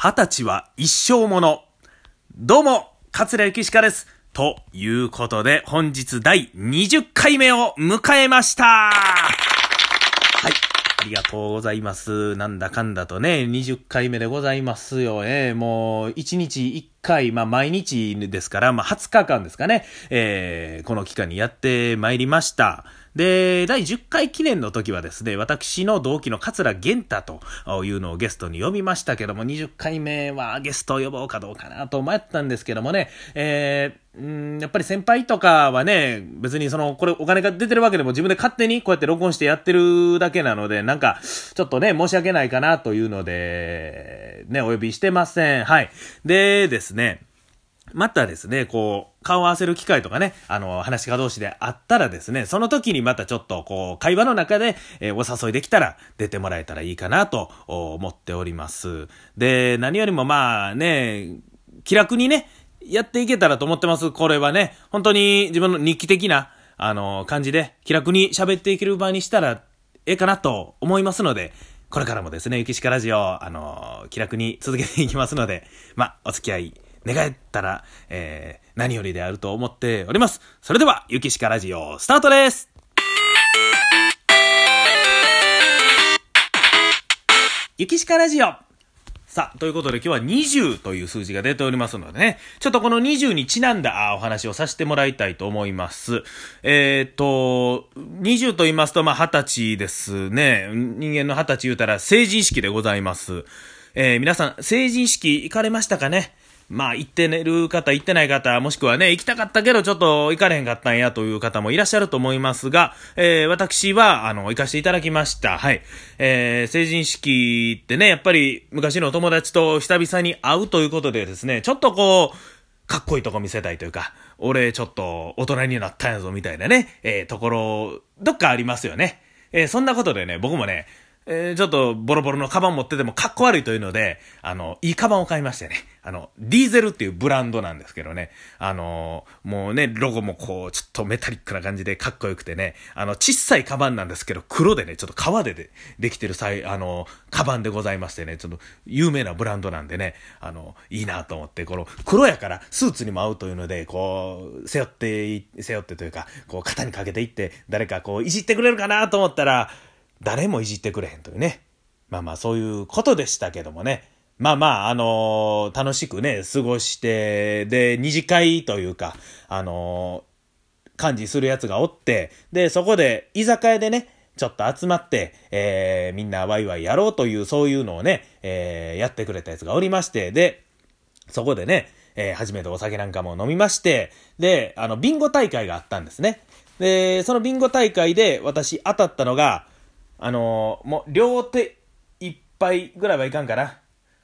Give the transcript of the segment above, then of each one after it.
二十歳は一生もの。どうも、桂ゆきしかです。ということで、本日第20回目を迎えましたはい。ありがとうございます。なんだかんだとね、20回目でございますよね。もう、1日1回、まあ毎日ですから、まあ20日間ですかね、えー、この期間にやってまいりました。で、第10回記念の時はですね、私の同期の桂玄太というのをゲストに呼びましたけども、20回目はゲストを呼ぼうかどうかなと迷ったんですけどもね、えー、うんやっぱり先輩とかはね、別にその、これお金が出てるわけでも自分で勝手にこうやって録音してやってるだけなので、なんか、ちょっとね、申し訳ないかなというので、ね、お呼びしてません。はい。でですね、またですね、こう、顔を合わせる機会とかね、あの、話し家同士であったらですね、その時にまたちょっと、こう、会話の中で、えーお誘いできたら、出てもらえたらいいかなと思っております。で、何よりもまあね、気楽にね、やっていけたらと思ってます。これはね、本当に自分の日記的な、あの、感じで、気楽に喋っていける場にしたら、ええかなと思いますので、これからもですね、ゆきしかラジオ、あの、気楽に続けていきますので、まあ、お付き合い願えたら、えー、何よりであると思っております。それでは、ゆきしかラジオ、スタートですゆきしかラジオさあ、ということで今日は20という数字が出ておりますのでね、ちょっとこの20にちなんだお話をさせてもらいたいと思います。えーっと、20と言いますと、まあ、20歳ですね。人間の20歳言うたら成人式でございます。えー皆さん、成人式行かれましたかね？まあ、行ってる方、行ってない方、もしくはね、行きたかったけど、ちょっと行かれへんかったんやという方もいらっしゃると思いますが、えー私は、あの、行かせていただきました。はい。えー成人式ってね、やっぱり、昔のお友達と久々に会うということでですね、ちょっとこう、かっこいいとこ見せたいというか、俺ちょっと大人になったんやぞみたいなね、えーところ、どっかありますよね。えーそんなことでね、僕もね、えーちょっとボロボロのカバン持っててもかっこ悪いというので、あの、いいカバンを買いましてね。あの、ディーゼルっていうブランドなんですけどね。あの、もうね、ロゴもこう、ちょっとメタリックな感じでかっこよくてね。あの、小さいカバンなんですけど、黒でね、ちょっと革ででできてる際、あの、カバンでございましてね、ちょっと有名なブランドなんでね、あの、いいなと思って、この黒やからスーツにも合うというので、こう、背負って、背負ってというか、こう肩にかけていって、誰かこう、いじってくれるかなと思ったら、誰もいじってくれへんというね。まあまあそういうことでしたけどもね。まあまあ、あの楽しくね、過ごして、で、二次会というか、あの幹事するやつがおって、で、そこで居酒屋でね、ちょっと集まって、えー、みんなワイワイやろうという、そういうのをね、えー、やってくれたやつがおりまして、で、そこでね、えー初めてお酒なんかも飲みまして、で、あの、ビンゴ大会があったんですね。で、そのビンゴ大会で私当たったのが、あのーもう両手いっぱいぐらいはいかんかな。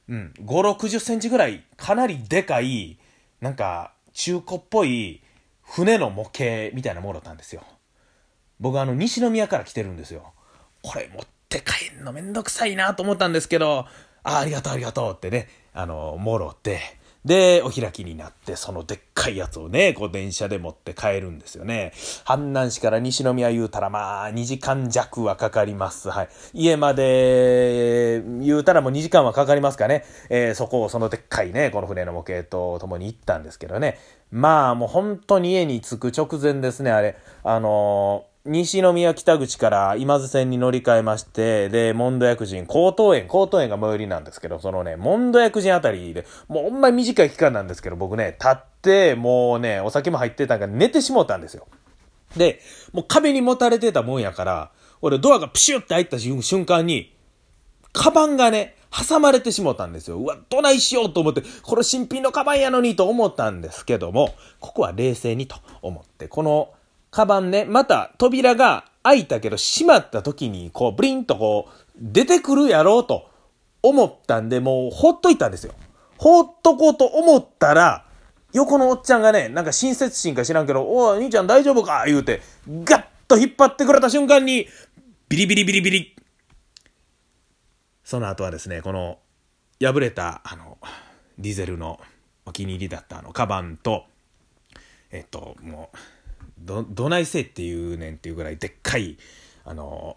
うん、5、60センチぐらい、かなりでかい、なんか、中古っぽい船の模型みたいなものだったんですよ。僕あの、西宮から来てるんですよ。これ持って帰んのめんどくさいなと思ったんですけど、あありがとうありがとうってね、あの、もろって、で、お開きになって、そのでっかいやつをね、こう電車で持って帰るんですよね。阪南市から西宮言うたら、まあ、2時間弱はかかります。はい。家まで、言うたらもう2時間はかかりますかね。えーそこをそのでっかいね、この船の模型と共に行ったんですけどね。まあ、もう本当に家に着く直前ですね、あれ。あのー西宮北口から今津線に乗り換えまして、で、モンド薬人、高等園、高等園が最寄りなんですけど、そのね、モンド薬人あたりで、もうほんまに短い期間なんですけど、僕ね、立って、もうね、お酒も入ってたんから寝てしもうたんですよ。で、もう壁に持たれてたもんやから、俺ドアがプシュって開った瞬瞬間に、カバンがね、挟まれてしもたんですよ。うわ、どないしようと思って、これ新品のカバンやのにと思ったんですけども、ここは冷静にと思って、このカバンね、また扉が開いたけど閉まった時に、こう、ブリンとこう、出てくるやろうと思ったんで、もうほっといたんですよ。ほっとこうと思ったら、横のおっちゃんがね、なんか親切心か知らんけど、お、兄ちゃん大丈夫か？言うて、ガッと引っ張ってくれた瞬間に、ビリビリビリビリ。その後はですね、この、破れた、あの、ディゼルのお気に入りだったあの、カバンと、えっと、もう、ど、どないせいっていうねんっていうぐらいでっかい、あの、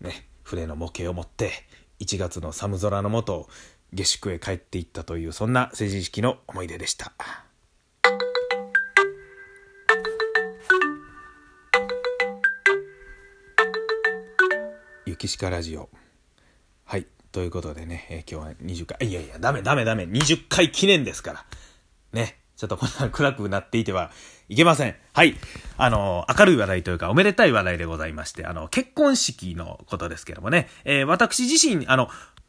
ね、船の模型を持って、1月の寒空の下、下宿へ帰っていったという、そんな成人式の思い出でした。ゆきしかラジオ。はい。ということでね、えー、今日は20回、いやいや、ダメダメダメ、20回記念ですから。ね。ちょっとこんな暗くなっていてはいけません。はい。あの、明るい話題というか、おめでたい話題でございまして、あの、結婚式のことですけどもね、えー、私自身、あの、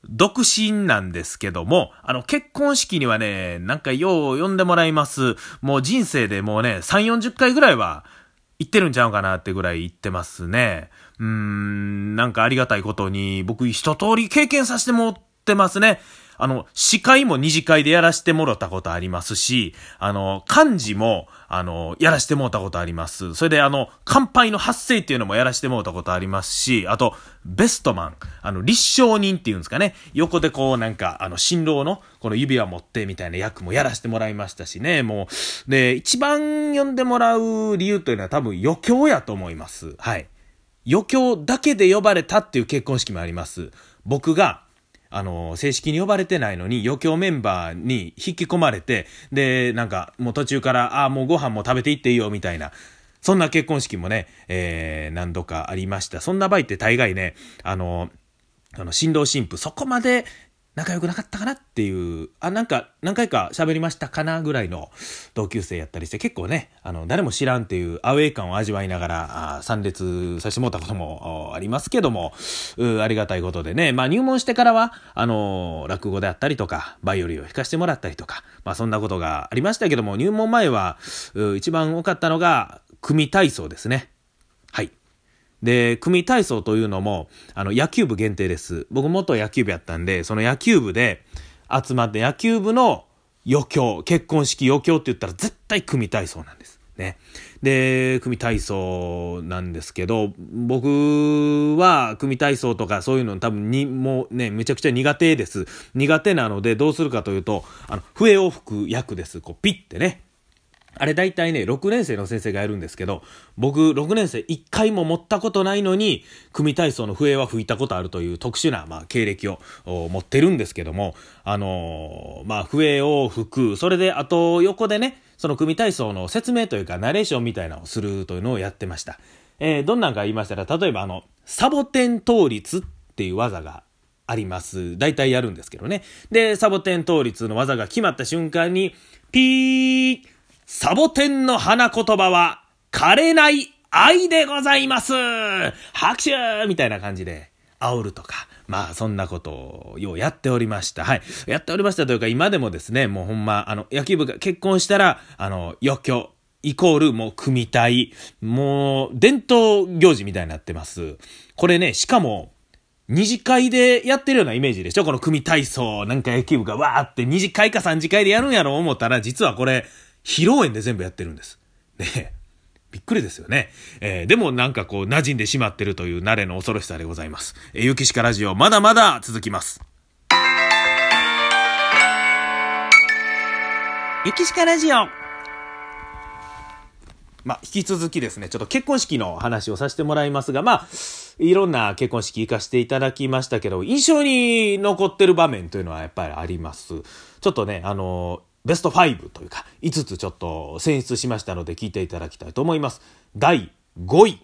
独身なんですけども、あの、結婚式にはね、なんかよう呼んでもらいます。もう人生でもうね、3、40回ぐらいは行ってるんちゃうかなってぐらい行ってますね。うーん、なんかありがたいことに、僕一通り経験させてもらってますね。あの、司会も二次会でやらしてもろたことありますし、あの、漢字も、あの、やらしてもろたことあります。それであの、乾杯の発声っていうのもやらしてもろたことありますし、あと、ベストマン、あの、立証人っていうんですかね、横でこうなんか、あの、新郎の、この指輪持ってみたいな役もやらしてもらいましたしね、もう、で、一番呼んでもらう理由というのは多分余興やと思います。はい。余興だけで呼ばれたっていう結婚式もあります。僕が、あの、正式に呼ばれてないのに余興メンバーに引き込まれて、で、なんか、もう途中から、ああ、もうご飯も食べていっていいよ、みたいな。そんな結婚式もね、えー、何度かありました。そんな場合って大概ね、あの、あの、新郎新婦、そこまで仲良くなかったかなっていう、あ、なんか何回か喋りましたかなぐらいの同級生やったりして、結構ね、あの、誰も知らんっていうアウェイ感を味わいながら、あ参列させてもらったこともありますけども、ありがたいことでね、まあ入門してからは、あの、落語であったりとか、バイオリンを弾かせてもらったりとか、まあそんなことがありましたけども、入門前は、一番多かったのが、組体操ですね。はい。で、組体操というのも、あの、野球部限定です。僕元野球部やったんで、その野球部で集まって野球部の余興、結婚式余興って言ったら絶対組体操なんです。ね。で、組体操なんですけど、僕は組体操とかそういうの多分に、もうね、めちゃくちゃ苦手です。苦手なのでどうするかというと、あの、笛を吹く役です。こう、ピッてね。あれ大体ね、6年生の先生がやるんですけど、僕6年生1回も持ったことないのに、組体操の笛は吹いたことあるという特殊な、まあ、経歴を持ってるんですけども、あのー、まあ、笛を吹く、それで、あと横でね、その組体操の説明というか、ナレーションみたいなのをするというのをやってました。えー、どんなんか言いましたら、例えばあの、サボテン倒立っていう技があります。大体やるんですけどね。で、サボテン倒立の技が決まった瞬間に、ピーサボテンの花言葉は、枯れない愛でございます拍手みたいな感じで、煽るとか。まあ、そんなことを、ようやっておりました。はい。やっておりましたというか、今でもですね、もうほんま、あの、野球部が結婚したら、あの、余興、イコールもう組体、もう伝統行事みたいになってます。これね、しかも、二次会でやってるようなイメージでしょ？この組体操、なんか野球部がわーって二次会か三次会でやるんやろう思ったら、実はこれ、披露宴で全部やってるんです。ねびっくりですよね。えー、でもなんかこう馴染んでしまってるという慣れの恐ろしさでございます。えー、ゆきしかラジオまだまだ続きます。ゆきしかラジオまあ、引き続きですね、ちょっと結婚式の話をさせてもらいますが、まあ、いろんな結婚式行かせていただきましたけど、印象に残ってる場面というのはやっぱりあります。ちょっとね、あの、ベスト5というか、5つちょっと選出しましたので聞いていただきたいと思います。第5位。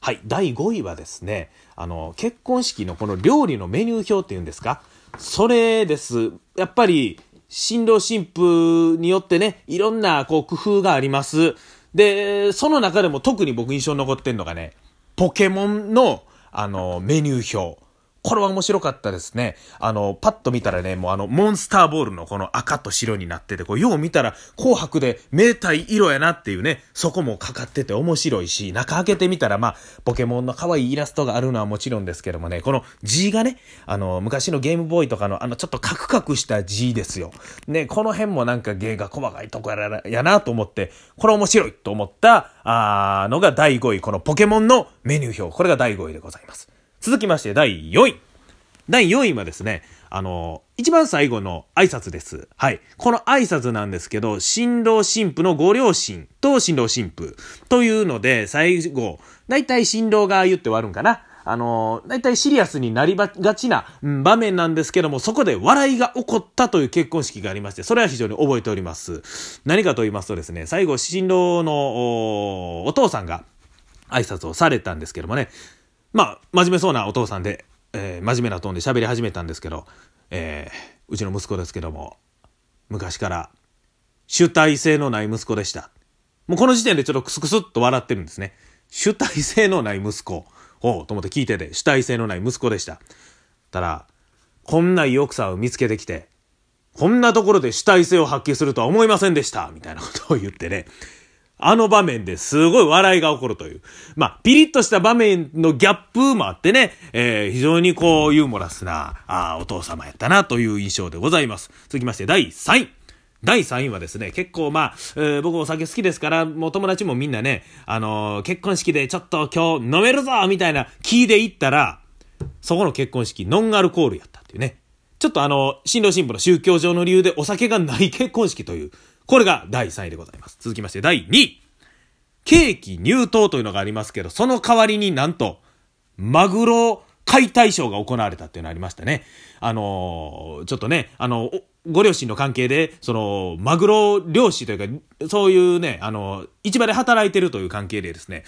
はい、第5位はですね、あの、結婚式のこの料理のメニュー表っていうんですか？それです。やっぱり、新郎新婦によってね、いろんなこう工夫があります。で、その中でも特に僕印象に残ってんのがね、ポケモンのあのメニュー表。これは面白かったですね。あの、パッと見たらね、もうあの、モンスターボールのこの赤と白になってて、こう、よう見たら紅白で明体色やなっていうね、そこもかかってて面白いし、中開けてみたら、まあ、ポケモンの可愛いイラストがあるのはもちろんですけどもね、この字がね、あの、昔のゲームボーイとかのあの、ちょっとカクカクした字ですよ。ね、この辺もなんか芸が細かいとこややなと思って、これ面白いと思った、あのが第5位、このポケモンのメニュー表。これが第5位でございます。続きまして第4位。第4位はですね、あの、一番最後の挨拶です。はい。この挨拶なんですけど、新郎新婦のご両親と新郎新婦というので、最後、だいたい新郎が言って終わるんかな。あの、大体シリアスになりがちな、場面なんですけども、そこで笑いが起こったという結婚式がありまして、それは非常に覚えております。何かと言いますとですね、最後、新郎のお父さんが挨拶をされたんですけどもね、まあ、真面目そうなお父さんで、えー、真面目なトーンで喋り始めたんですけど、えー、うちの息子ですけども、昔から主体性のない息子でした。もうこの時点でちょっとクスクスっと笑ってるんですね。主体性のない息子。ほう、と思って聞いてて、主体性のない息子でした。たら、こんないい奥さんを見つけてきて、こんなところで主体性を発揮するとは思いませんでしたみたいなことを言ってね、あの場面ですごい笑いが起こるという。まあ、ピリッとした場面のギャップもあってね、えー、非常にこう、ユーモラスな、あお父様やったなという印象でございます。続きまして、第3位。第3位はですね、結構まあ、えー、僕お酒好きですから、もう友達もみんなね、あのー、結婚式でちょっと今日飲めるぞみたいな気で行ったら、そこの結婚式、ノンアルコールやったっていうね。ちょっとあの、新郎新婦の宗教上の理由でお酒がない結婚式という、これが第3位でございます。続きまして第2位。ケーキ入刀というのがありますけど、その代わりになんと、マグロ解体ショーが行われたっていうのがありましたね。あのー、ちょっとね、あの、ご両親の関係で、その、マグロ漁師というか、そういうね、あの、市場で働いてるという関係でですね、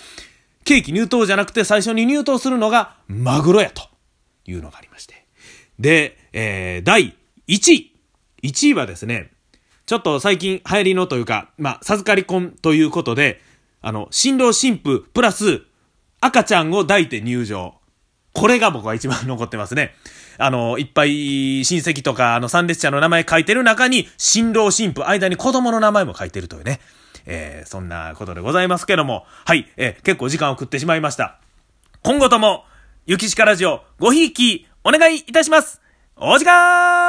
ケーキ入刀じゃなくて最初に入刀するのがマグロやというのがありまして。で、えー、第1位。1位はですね、ちょっと最近流行りのというか、まあ、授かり婚ということで、あの、新郎新婦プラス赤ちゃんを抱いて入場。これが僕は一番残ってますね。あの、いっぱい親戚とか、あの、参列者の名前書いてる中に、新郎新婦、間に子供の名前も書いてるというね。えー、そんなことでございますけども。はい、えー、結構時間を食ってしまいました。今後とも、ゆきしかラジオ、ごひいき、お願いいたします。お時間